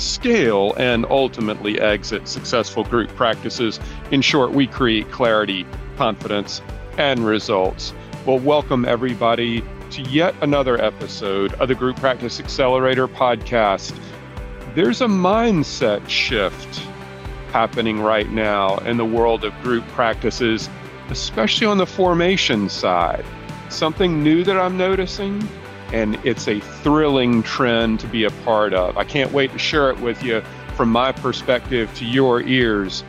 scale, and ultimately exit successful group practices. In short, we create clarity, confidence, and results. Well, welcome everybody to yet another episode of the Group Practice Accelerator podcast. There's a mindset shift happening right now in the world of group practices, especially on the formation side. Something new that I'm noticing and it's a thrilling trend to be a part of. I can't wait to share it with you from my perspective to your ears.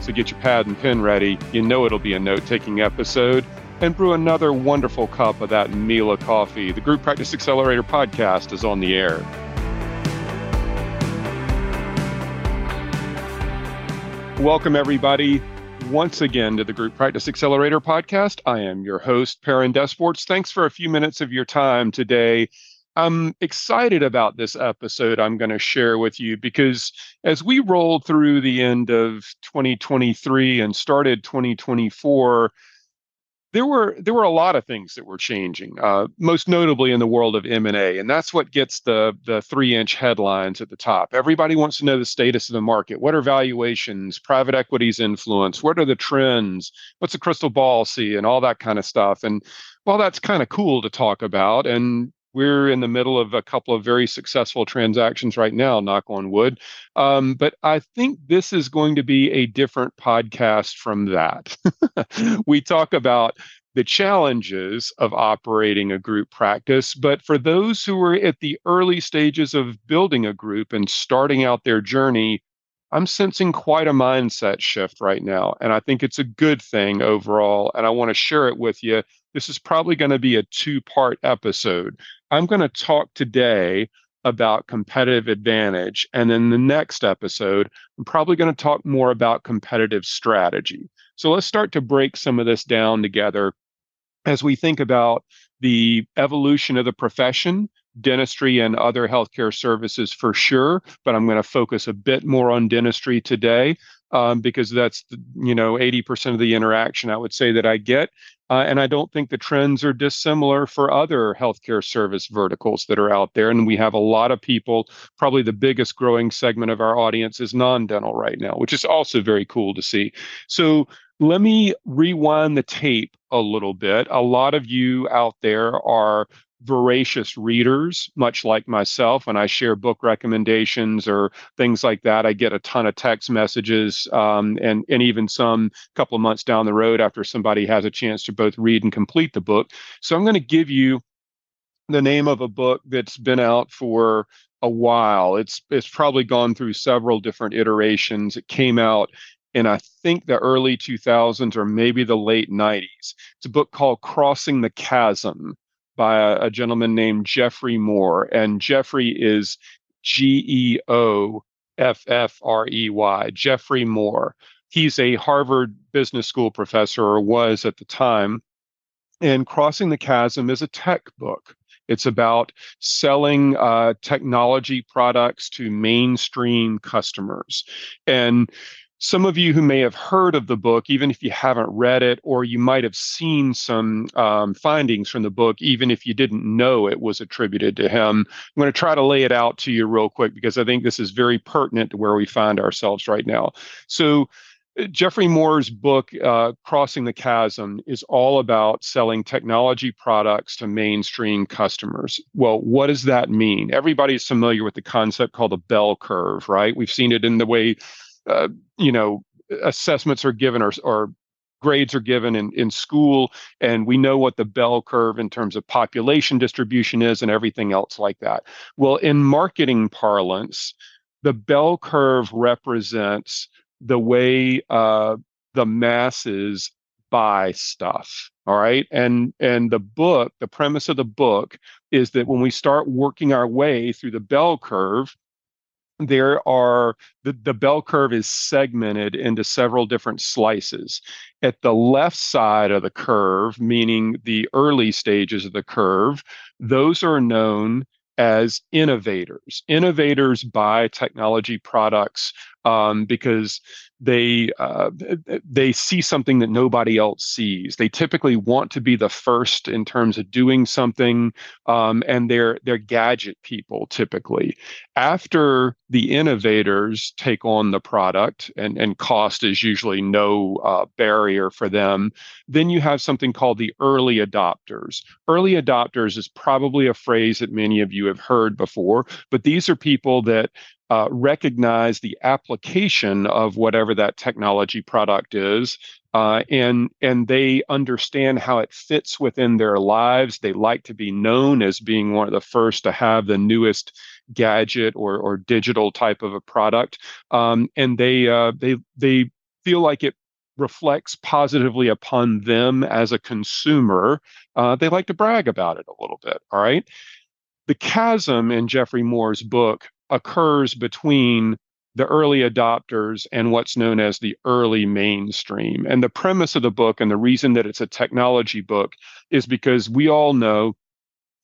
So get your pad and pen ready. You know it'll be a note taking episode. And brew another wonderful cup of that Mila coffee. The Group Practice Accelerator podcast is on the air. Welcome, everybody once again to the Group Practice Accelerator podcast. I am your host, Perrin DesPortes. Thanks for a few minutes of your time today. I'm excited about this episode I'm going to share with you because as we rolled through the end of 2023 and started 2024, there were there were a lot of things that were changing, uh, most notably in the world of M and A, and that's what gets the the three inch headlines at the top. Everybody wants to know the status of the market. What are valuations? Private equity's influence? What are the trends? What's the crystal ball see? And all that kind of stuff. And while that's kind of cool to talk about, and we're in the middle of a couple of very successful transactions right now, knock on wood. Um, but I think this is going to be a different podcast from that. we talk about the challenges of operating a group practice. But for those who are at the early stages of building a group and starting out their journey, I'm sensing quite a mindset shift right now. And I think it's a good thing overall. And I want to share it with you. This is probably going to be a two part episode. I'm going to talk today about competitive advantage. And then the next episode, I'm probably going to talk more about competitive strategy. So let's start to break some of this down together as we think about the evolution of the profession, dentistry and other healthcare services for sure. But I'm going to focus a bit more on dentistry today um, because that's you know 80% of the interaction I would say that I get. Uh, and I don't think the trends are dissimilar for other healthcare service verticals that are out there. And we have a lot of people, probably the biggest growing segment of our audience is non dental right now, which is also very cool to see. So let me rewind the tape a little bit. A lot of you out there are voracious readers, much like myself. When I share book recommendations or things like that, I get a ton of text messages um, and, and even some couple of months down the road after somebody has a chance to both read and complete the book. So I'm going to give you the name of a book that's been out for a while. It's it's probably gone through several different iterations. It came out in I think the early 2000s or maybe the late 90s. It's a book called Crossing the Chasm by a, a gentleman named Geoffrey Moore. And Geoffrey is G E O F F R E Y, Geoffrey Moore. He's a Harvard Business School professor, or was at the time. And Crossing the Chasm is a tech book. It's about selling uh, technology products to mainstream customers. And some of you who may have heard of the book, even if you haven't read it, or you might have seen some um, findings from the book, even if you didn't know it was attributed to him. I'm going to try to lay it out to you real quick because I think this is very pertinent to where we find ourselves right now. So, Geoffrey Moore's book, uh, Crossing the Chasm, is all about selling technology products to mainstream customers. Well, what does that mean? Everybody's familiar with the concept called the bell curve, right? We've seen it in the way uh, you know assessments are given or, or grades are given in, in school and we know what the bell curve in terms of population distribution is and everything else like that. Well in marketing parlance the bell curve represents the way uh, the masses buy stuff all right? And and the book the premise of the book is that when we start working our way through the bell curve there are the, the bell curve is segmented into several different slices. At the left side of the curve, meaning the early stages of the curve, those are known as innovators. Innovators buy technology products um, because they uh, they see something that nobody else sees. They typically want to be the first in terms of doing something, um, and they're they're gadget people typically. After the innovators take on the product, and and cost is usually no uh, barrier for them, then you have something called the early adopters. Early adopters is probably a phrase that many of you have heard before, but these are people that uh, recognize the application of whatever that technology product is, uh, and and they understand how it fits within their lives. They like to be known as being one of the first to have the newest gadget or or digital type of a product, um, and they uh, they they feel like it reflects positively upon them as a consumer. Uh, they like to brag about it a little bit. All right. The chasm in Geoffrey Moore's book occurs between the early adopters and what's known as the early mainstream. And the premise of the book and the reason that it's a technology book is because we all know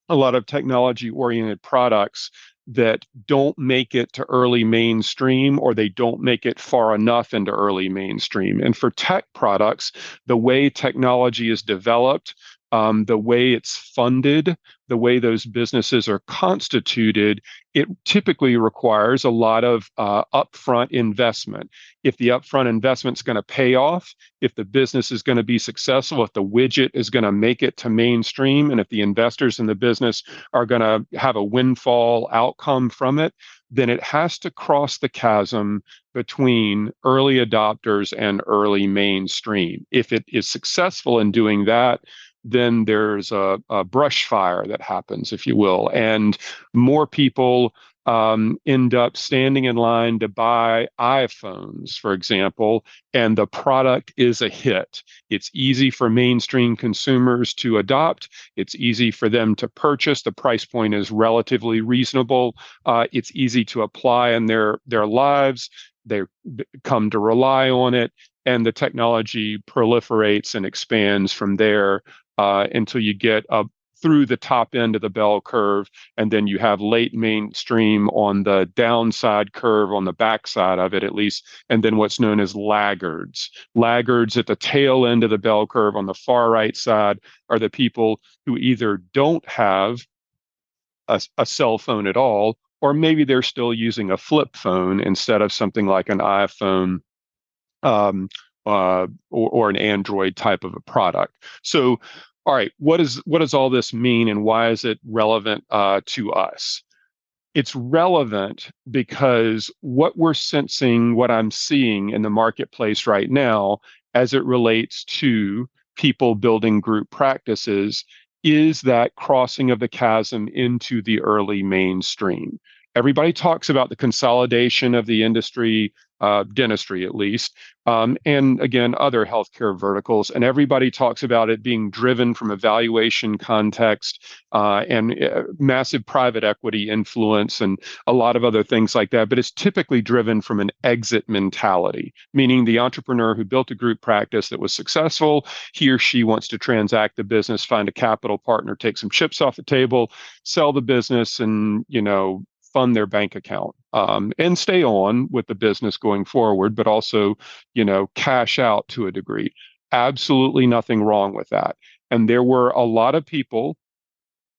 a lot of technology oriented products that don't make it to early mainstream or they don't make it far enough into early mainstream. And for tech products, the way technology is developed, um, the way it's funded, the way those businesses are constituted, it typically requires a lot of uh, upfront investment. If the upfront investment is going to pay off, if the business is going to be successful, if the widget is going to make it to mainstream, and if the investors in the business are going to have a windfall outcome from it, then it has to cross the chasm between early adopters and early mainstream. If it is successful in doing that, then there's a, a, brush fire that happens, if you will, and more people um, end up standing in line to buy iPhones, for example, and the product is a hit. It's easy for mainstream consumers to adopt. It's easy for them to purchase. The price point is relatively reasonable. Uh, it's easy to apply in their their lives. They come to rely on it, and the technology proliferates and expands from there uh, until you get up through the top end of the bell curve, and then you have late mainstream on the downside curve on the backside of it, at least, and then what's known as laggards. Laggards at the tail end of the bell curve on the far right side are the people who either don't have a, a cell phone at all, or maybe they're still using a flip phone instead of something like an iPhone um, uh, or, or an Android type of a product. So all right, what is what does all this mean, and why is it relevant uh, to us? It's relevant because what we're sensing, what I'm seeing in the marketplace right now, as it relates to people building group practices, is that crossing of the chasm into the early mainstream. Everybody talks about the consolidation of the industry uh, dentistry at least, um, and again, other healthcare verticals. And everybody talks about it being driven from a valuation context uh, and uh, massive private equity influence and a lot of other things like that. But it's typically driven from an exit mentality, meaning the entrepreneur who built a group practice that was successful, he or she wants to transact the business, find a capital partner, take some chips off the table, sell the business, and you know fund their bank account um, and stay on with the business going forward, but also, you know, cash out to a degree. Absolutely nothing wrong with that. And there were a lot of people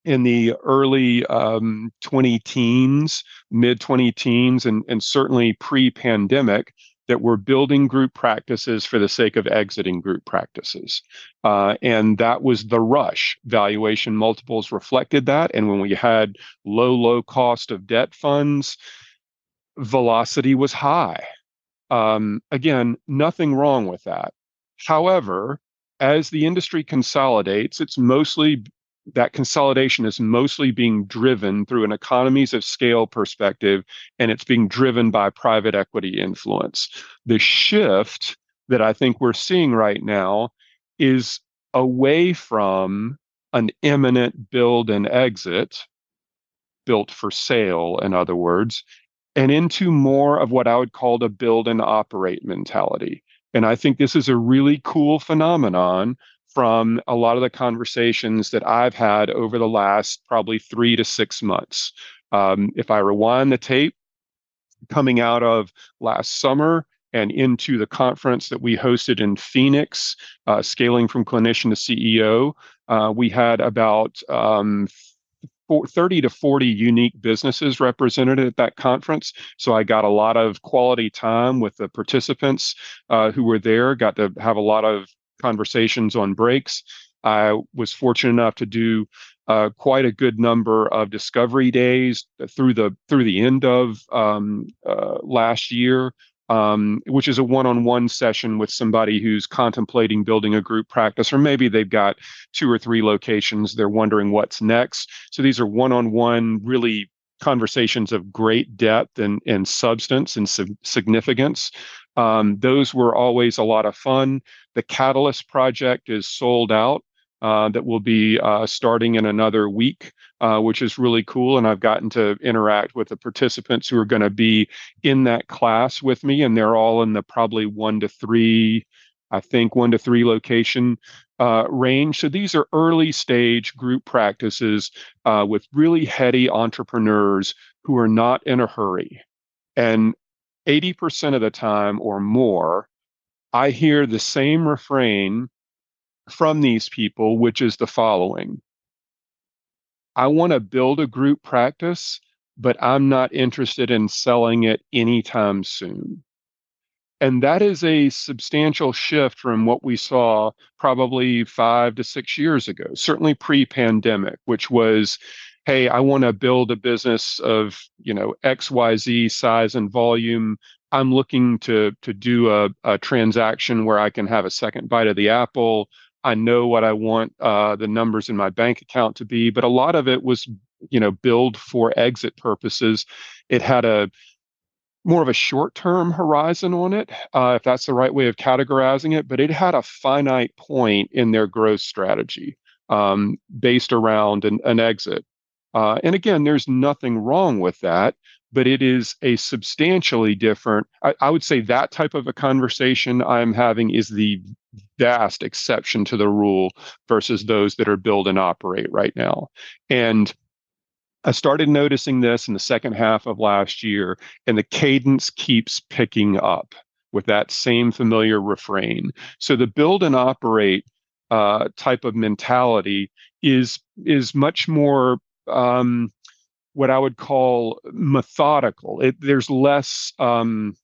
in the early um, 20 teens, mid 20 teens, and, and certainly pre pandemic that we're building group practices for the sake of exiting group practices. Uh, and that was the rush. Valuation multiples reflected that. And when we had low, low cost of debt funds, velocity was high. Um, again, nothing wrong with that. However, as the industry consolidates, it's mostly that consolidation is mostly being driven through an economies of scale perspective, and it's being driven by private equity influence. The shift that I think we're seeing right now is away from an imminent build and exit, built for sale, in other words, and into more of what I would call the build and operate mentality. And I think this is a really cool phenomenon from a lot of the conversations that I've had over the last probably three to six months. Um, if I rewind the tape coming out of last summer and into the conference that we hosted in Phoenix, uh, scaling from clinician to CEO, uh, we had about um, 30 to 40 unique businesses represented at that conference. So I got a lot of quality time with the participants uh, who were there, got to have a lot of conversations on breaks. I was fortunate enough to do uh, quite a good number of discovery days through the through the end of um, uh, last year um, which is a one-on-one session with somebody who's contemplating building a group practice, or maybe they've got two or three locations. They're wondering what's next. So these are one-on-one, really conversations of great depth and, and substance and significance. Um, those were always a lot of fun. The Catalyst project is sold out. Uh, that will be uh, starting in another week, uh, which is really cool. And I've gotten to interact with the participants who are going to be in that class with me, and they're all in the probably one to three, I think, one to three location uh, range. So these are early stage group practices uh, with really heady entrepreneurs who are not in a hurry. And 80% of the time or more, I hear the same refrain from these people, which is the following I want to build a group practice, but I'm not interested in selling it anytime soon. And that is a substantial shift from what we saw probably five to six years ago, certainly pre pandemic, which was, hey, I want to build a business of, you know, XYZ size and volume. I'm looking to to do a, a transaction where I can have a second bite of the apple. I know what I want uh, the numbers in my bank account to be, but a lot of it was, you know, build for exit purposes. It had a more of a short-term horizon on it, uh, if that's the right way of categorizing it, but it had a finite point in their growth strategy um, based around an, an exit. Uh, and again, there's nothing wrong with that, but it is a substantially different. I, I, would say that type of a conversation I'm having is the vast exception to the rule versus those that are build and operate right now. And I started noticing this in the second half of last year, and the cadence keeps picking up with that same familiar refrain. So the build and operate uh, type of mentality is is much more um, what I would call methodical. It, there's less um,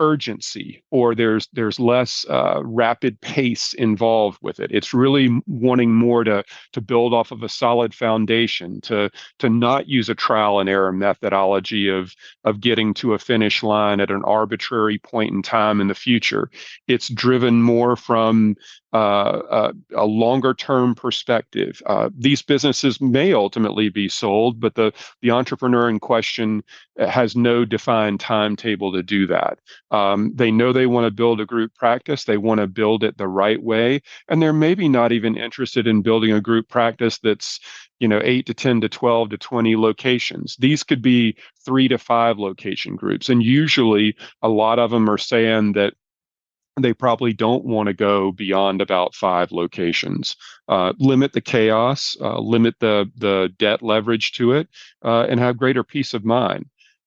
urgency or there's there's less uh, rapid pace involved with it it's really wanting more to to build off of a solid foundation to to not use a trial and error methodology of of getting to a finish line at an arbitrary point in time in the future it's driven more from uh, uh, a longer term perspective. Uh, these businesses may ultimately be sold, but the, the entrepreneur in question has no defined timetable to do that. Um, they know they want to build a group practice, they want to build it the right way, and they're maybe not even interested in building a group practice that's you know 8 to 10 to 12 to 20 locations these could be 3 to 5 location groups and usually a lot of them are saying that they probably don't want to go beyond about five locations. Uh, limit the chaos, uh, limit the the debt leverage to it, uh, and have greater peace of mind.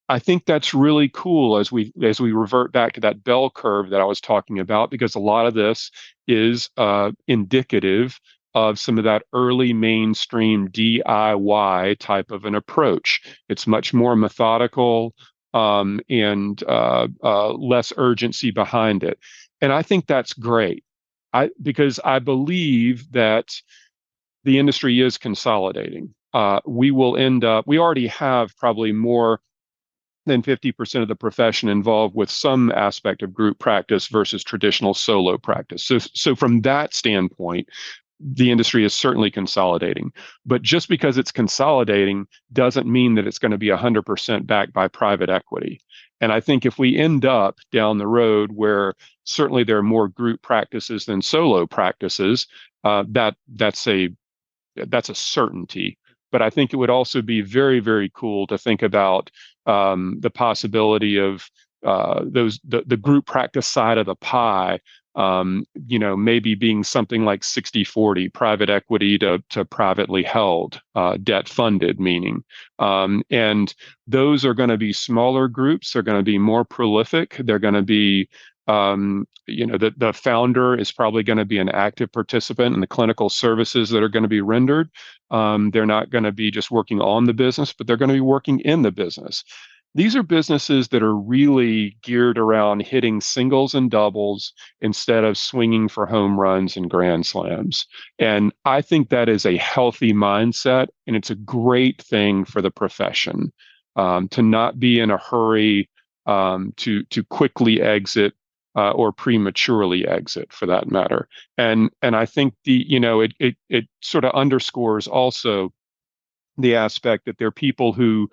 I think that's really cool as we as we revert back to that bell curve that I was talking about, because a lot of this is uh, indicative of some of that early mainstream DIY type of an approach. It's much more methodical um, and uh, uh, less urgency behind it and I think that's great. I because I believe that the industry is consolidating. Uh, we will end up. We already have probably more than 50% of the profession involved with some aspect of group practice versus traditional solo practice. So, so from that standpoint, the industry is certainly consolidating. But just because it's consolidating doesn't mean that it's going to be 100% backed by private equity. And I think if we end up down the road where certainly there are more group practices than solo practices, uh, that that's a that's a certainty. But I think it would also be very very cool to think about um, the possibility of uh, those the, the group practice side of the pie um, you know, maybe being something like 60 40, private equity to, to privately held, uh, debt funded, meaning. Um, and those are going to be smaller groups. They're going to be more prolific. They're going to be um, you know, the, the founder is probably going to be an active participant in the clinical services that are going to be rendered. Um, they're not going to be just working on the business, but they're going to be working in the business. These are businesses that are really geared around hitting singles and doubles instead of swinging for home runs and grand slams. And I think that is a healthy mindset, and it's a great thing for the profession um, to not be in a hurry um, to to quickly exit uh, or prematurely exit for that matter. And and I think the you know it it it sort of underscores also the aspect that there are people who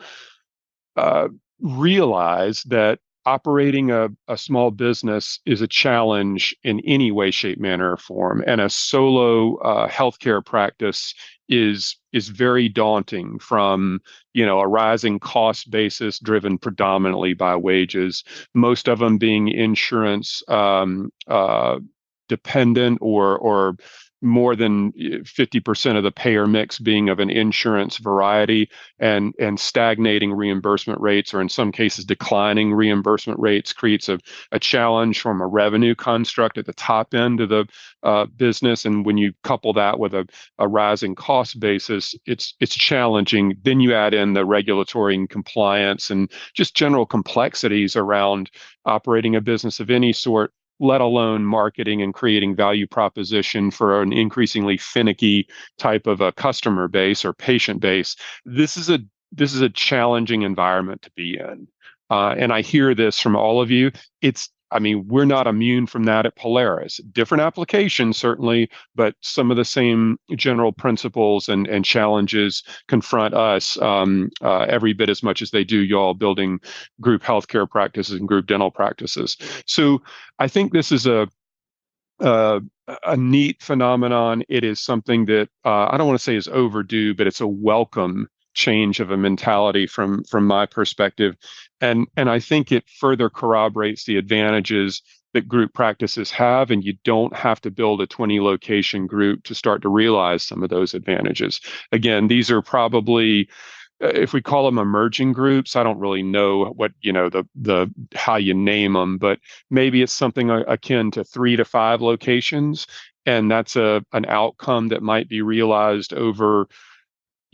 uh, realize that operating a, a small business is a challenge in any way, shape, manner, or form. And a solo uh, healthcare practice is is very daunting from you know a rising cost basis driven predominantly by wages most of them being insurance um, uh, dependent or or more than 50% eh, of the payer mix being of an insurance variety and and stagnating reimbursement rates or in some cases declining reimbursement rates creates a, a challenge from a revenue construct at the top end of the uh, business. And when you couple that with a, a rising cost basis it's it's challenging. Then you add in the regulatory and compliance and just general complexities around operating a business of any sort let alone marketing and creating value proposition for an increasingly finicky type of a customer base or patient base. This is a this is a challenging environment to be in. Uh, and I hear this from all of you. It's I mean, we're not immune from that at Polaris. Different applications, certainly, but some of the same general principles and, and challenges confront us um, uh, every bit as much as they do y'all building group healthcare practices and group dental practices. So I think this is a uh, a neat phenomenon. It is something that uh, I don't want to say is overdue, but it's a welcome change of a mentality from from my perspective. And and i think it further corroborates the advantages that group practices have and you don't have to build a 20 location group to start to realize some of those advantages. Again these are probably uh, if we call them emerging groups i don't really know what you know the the how you name them but maybe it's something akin to 3 to 5 locations and that's a an outcome that might be realized over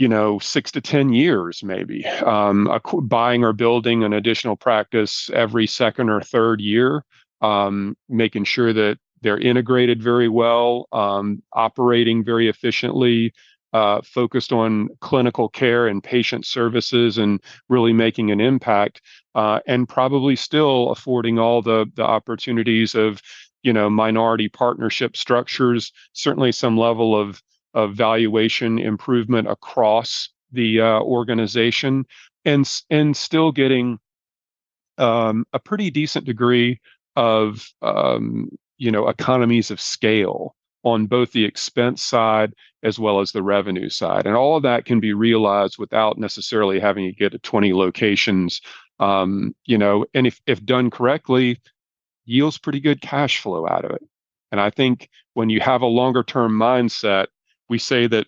you know six to ten years maybe. Um, buying or building an additional practice every second or third year um, making sure that they're integrated very well um, operating very efficiently uh, focused on clinical care and patient services and really making an impact uh, and probably still affording all the the opportunities of you know minority partnership structures certainly some level of of valuation improvement across the uh, organization and and still getting um, a pretty decent degree of um, you know economies of scale on both the expense side as well as the revenue side. And all of that can be realized without necessarily having to get to 20 locations um, you know and if, if done correctly yields pretty good cash flow out of it. And i think when you have a longer term mindset we say that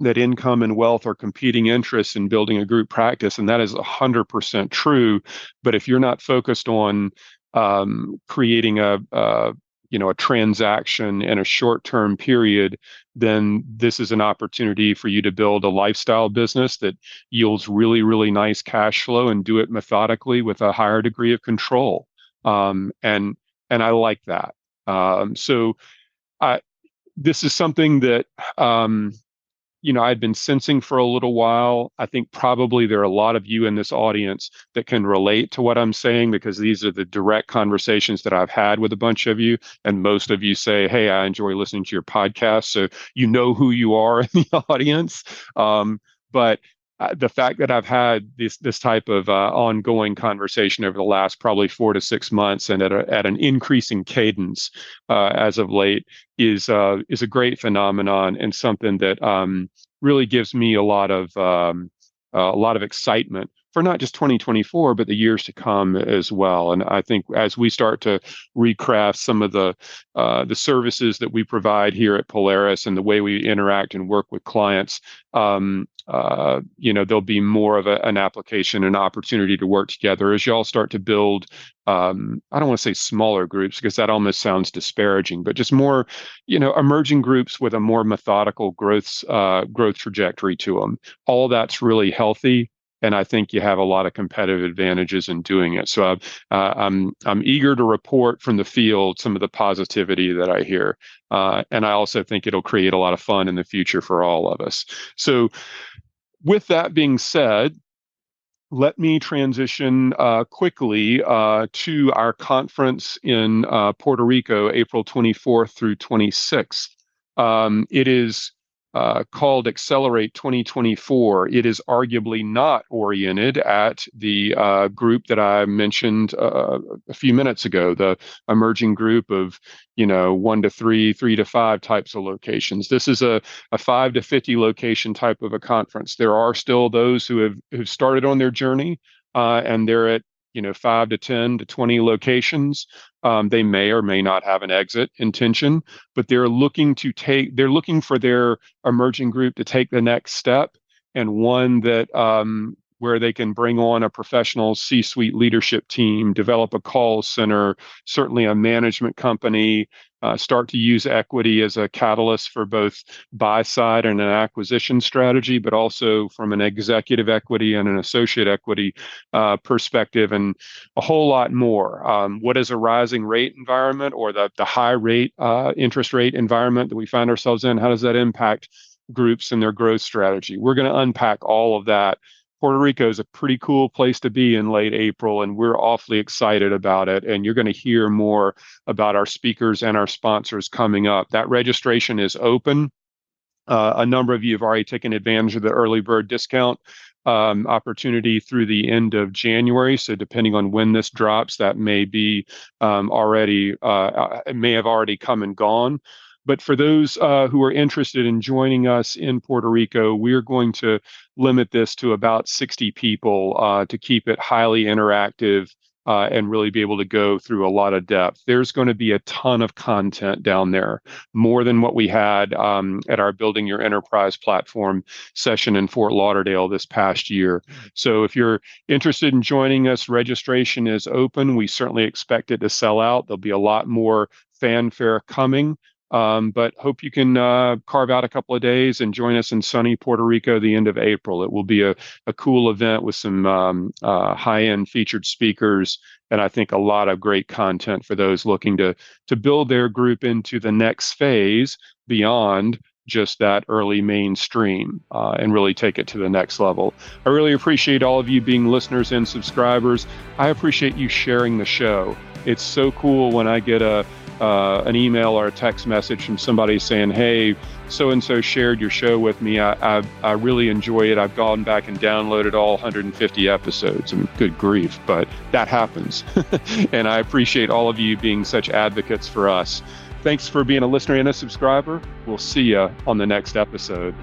that income and wealth are competing interests in building a group practice, and that is 100% true. But if you're not focused on um, creating a, a you know a transaction in a short-term period, then this is an opportunity for you to build a lifestyle business that yields really, really nice cash flow and do it methodically with a higher degree of control. Um, and and I like that. Um, so I this is something that um, you know I'd been sensing for a little while. I think probably there are a lot of you in this audience that can relate to what I'm saying because these are the direct conversations that I've had with a bunch of you, and most of you say, "Hey, I enjoy listening to your podcast," so you know who you are in the audience. Um, but uh, the fact that I've had this this type of uh, ongoing conversation over the last probably four to six months and at, a, at an increasing cadence uh, as of late is uh, is a great phenomenon and something that um, really gives me a lot of um, a lot of excitement for not just 2024, but the years to come as well. And I think as we start to recraft some of the uh, the services that we provide here at Polaris and the way we interact and work with clients, um, uh, you know, there'll be more of a, an application, an opportunity to work together as y'all start to build. Um, I don't want to say smaller groups because that almost sounds disparaging, but just more, you know, emerging groups with a more methodical growth uh, growth trajectory to them. All that's really healthy and I think you have a lot of competitive advantages in doing it. So uh, uh, I'm I'm eager to report from the field some of the positivity that I hear, uh, and I also think it'll create a lot of fun in the future for all of us. So, with that being said. Let me transition uh, quickly uh, to our conference in uh, Puerto Rico, April 24th through 26th. Um, it is uh, called Accelerate 2024. It is arguably not oriented at the uh, group that I mentioned uh, a few minutes ago, the emerging group of, you know, one to three, three to five types of locations. This is a, a five to 50 location type of a conference. There are still those who have who've started on their journey uh, and they're at you know five to 10 to 20 locations um, they may or may not have an exit intention but they're looking to take they're looking for their emerging group to take the next step and one that um, where they can bring on a professional C suite leadership team, develop a call center, certainly a management company, uh, start to use equity as a catalyst for both buy side and an acquisition strategy, but also from an executive equity and an associate equity uh, perspective, and a whole lot more. Um, what is a rising rate environment or the, the high rate uh, interest rate environment that we find ourselves in? How does that impact? groups and their growth strategy. We're going to unpack all of that Puerto Rico is a pretty cool place to be in late April, and we're awfully excited about it. And you're going to hear more about our speakers and our sponsors coming up. That registration is open. Uh, a number of you have already taken advantage of the early bird discount um, opportunity through the end of January. So, depending on when this drops, that may be um, already, uh, uh may have already come and gone. But for those uh, who are interested in joining us in Puerto Rico, we're going to limit this to about 60 people uh, to keep it highly interactive uh, and really be able to go through a lot of depth. There's going to be a ton of content down there, more than what we had um, at our Building Your Enterprise platform session in Fort Lauderdale this past year. So if you're interested in joining us, registration is open. We certainly expect it to sell out. There'll be a lot more fanfare coming. Um, but hope you can uh, carve out a couple of days and join us in sunny Puerto Rico the end of April. It will be a, a cool event with some um, uh, high end featured speakers and I think a lot of great content for those looking to to build their group into the next phase beyond just that early mainstream uh, and really take it to the next level. I really appreciate all of you being listeners and subscribers. I appreciate you sharing the show. It's so cool when I get a uh, an email or a text message from somebody saying, "Hey, so and so shared your show with me. I, I, I really enjoy it. I've gone back and downloaded all 150 episodes. I mean, good grief, but that happens. and I appreciate all of you being such advocates for us. Thanks for being a listener and a subscriber. We'll see you on the next episode.